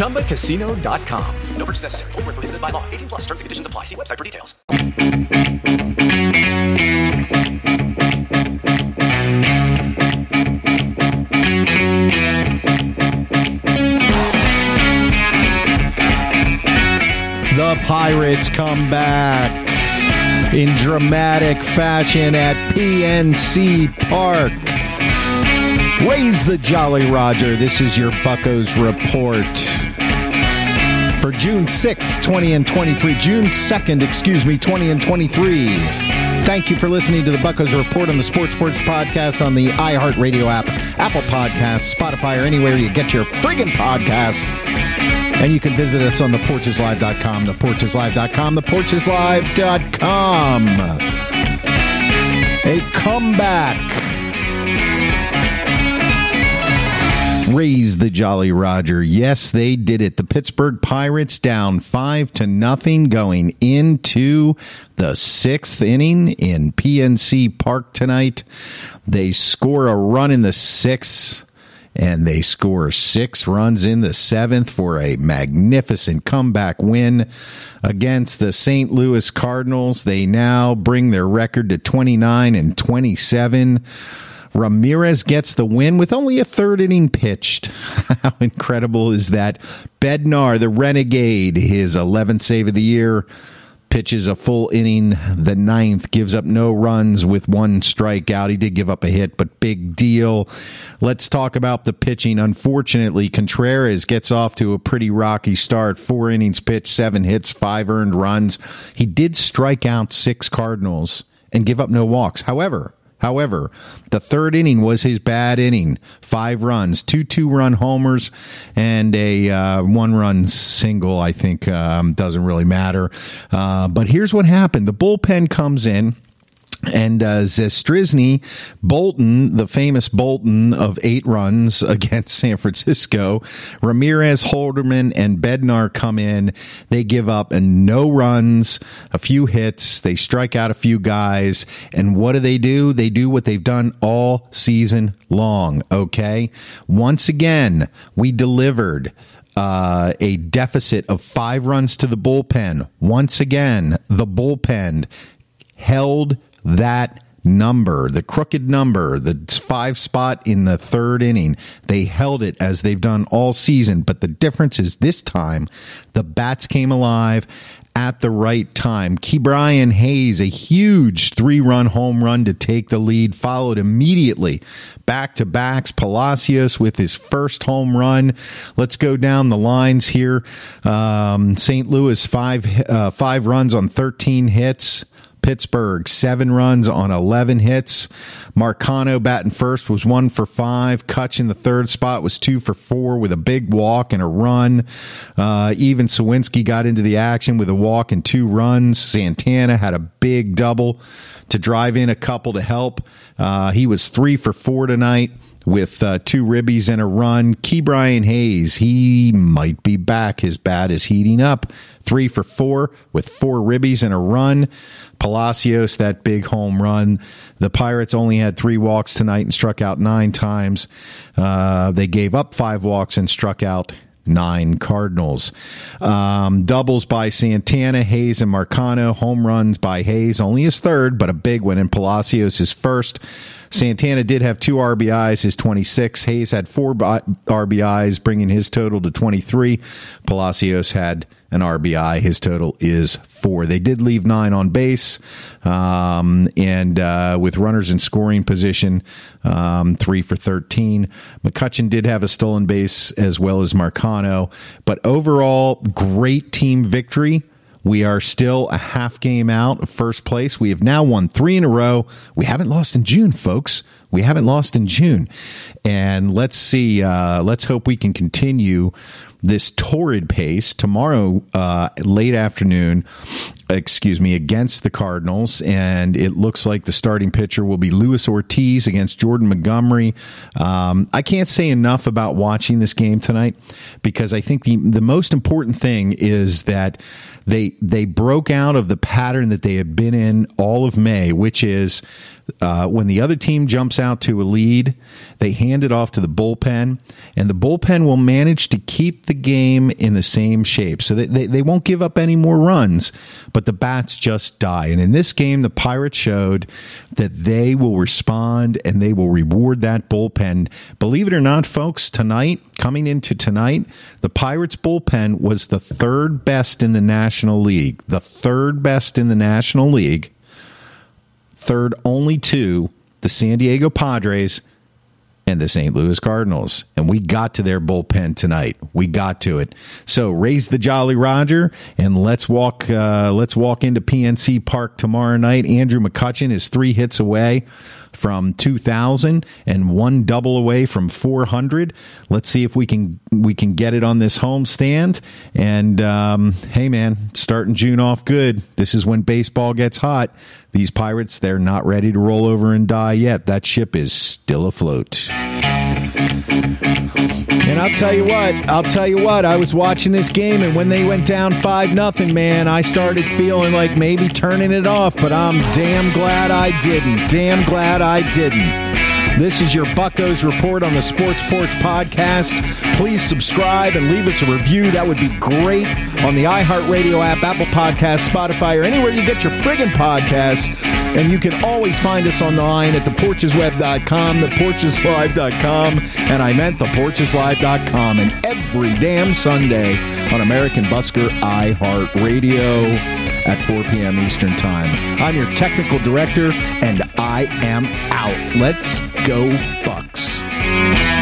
ChumbaCasino.com. No purchase necessary. Full prohibited by law. 18 plus terms and conditions apply. See website for details. The Pirates come back in dramatic fashion at PNC Park. Raise the Jolly Roger. This is your Buccos report for June 6th, 20 and 23. June 2nd, excuse me, 20 and 23. Thank you for listening to the Buccos Report on the Sports Porch Podcast on the iHeartRadio app, Apple Podcasts, Spotify, or anywhere you get your friggin' podcasts. And you can visit us on theporcheslive.com, theporcheslive.com, theporcheslive.com. A comeback. Raise the Jolly Roger. Yes, they did it. The Pittsburgh Pirates down five to nothing going into the sixth inning in PNC Park tonight. They score a run in the sixth and they score six runs in the seventh for a magnificent comeback win against the St. Louis Cardinals. They now bring their record to 29 and 27. Ramirez gets the win with only a third inning pitched. How incredible is that? Bednar, the renegade, his 11th save of the year pitches a full inning, the ninth, gives up no runs with one strikeout. He did give up a hit, but big deal. Let's talk about the pitching. Unfortunately, Contreras gets off to a pretty rocky start. Four innings pitched, seven hits, five earned runs. He did strike out six Cardinals and give up no walks. However, However, the third inning was his bad inning. Five runs, two two run homers, and a uh, one run single. I think um, doesn't really matter. Uh, but here's what happened: the bullpen comes in and uh, Zastryzny, Bolton, the famous Bolton of eight runs against San Francisco, Ramirez, Holderman, and Bednar come in. They give up and no runs, a few hits. They strike out a few guys. And what do they do? They do what they've done all season long. Okay. Once again, we delivered. Uh, a deficit of five runs to the bullpen. Once again, the bullpen held that number, the crooked number, the five spot in the third inning. They held it as they've done all season, but the difference is this time the bats came alive at the right time. Ke'Bryan Hayes, a huge three run home run to take the lead, followed immediately back to backs. Palacios with his first home run. Let's go down the lines here. Um, St. Louis, five, uh, five runs on 13 hits. Pittsburgh, seven runs on 11 hits. Marcano batting first was one for five. Kutch in the third spot was two for four with a big walk and a run. Uh, even Suwinski got into the action with a walk and two runs. Santana had a big double to drive in a couple to help. Uh, he was three for four tonight with uh, two ribbies and a run. Ke'Bryan Hayes, he might be back. His bat is heating up. Three for four with four ribbies and a run. Palacios, that big home run. The Pirates only had three walks tonight and struck out nine times. Uh, they gave up five walks and struck out nine Cardinals. Um, doubles by Santana, Hayes, and Marcano. Home runs by Hayes, only his third, but a big one. And Palacios his first. Santana did have two RBIs, his 26. Hayes had four RBIs, bringing his total to 23. Palacios had an RBI. His total is four. They did leave nine on base, um, and uh, with runners in scoring position, um, three for 13. McCutchen did have a stolen base as well as Marcano, but overall, great team victory. We are still a half game out of first place. We have now won three in a row. We haven't lost in June, folks. We haven't lost in June. And let's see, uh, let's hope we can continue this torrid pace tomorrow uh, late afternoon excuse me against the cardinals and it looks like the starting pitcher will be luis ortiz against jordan montgomery um, i can't say enough about watching this game tonight because i think the, the most important thing is that they they broke out of the pattern that they have been in all of may which is uh, when the other team jumps out to a lead, they hand it off to the bullpen, and the bullpen will manage to keep the game in the same shape. So they, they, they won't give up any more runs, but the bats just die. And in this game, the Pirates showed that they will respond and they will reward that bullpen. Believe it or not, folks, tonight, coming into tonight, the Pirates bullpen was the third best in the National League. The third best in the National League third only to the San Diego Padres and the St. Louis Cardinals. And we got to their bullpen tonight. We got to it. So raise the Jolly Roger and let's walk uh, let's walk into PNC Park tomorrow night. Andrew McCutchen is three hits away from 2000 and one double away from 400. Let's see if we can we can get it on this home stand. And um, hey, man, starting June off good. This is when baseball gets hot. These Pirates, they're not ready to roll over and die yet. That ship is still afloat. And I'll tell you what, I'll tell you what, I was watching this game and when they went down 5 nothing, man, I started feeling like maybe turning it off, but I'm damn glad I didn't. Damn glad I didn't. This is your Buccos report on the Sports Porch podcast. Please subscribe and leave us a review. That would be great on the iHeartRadio app, Apple Podcasts, Spotify, or anywhere you get your friggin' podcasts. And you can always find us online at theporchesweb.com, theporcheslive.com, and I meant theporcheslive.com, and every damn Sunday on American Busker iHeartRadio at 4 p.m. Eastern Time. I'm your technical director, and I am out. Let's go, Bucks.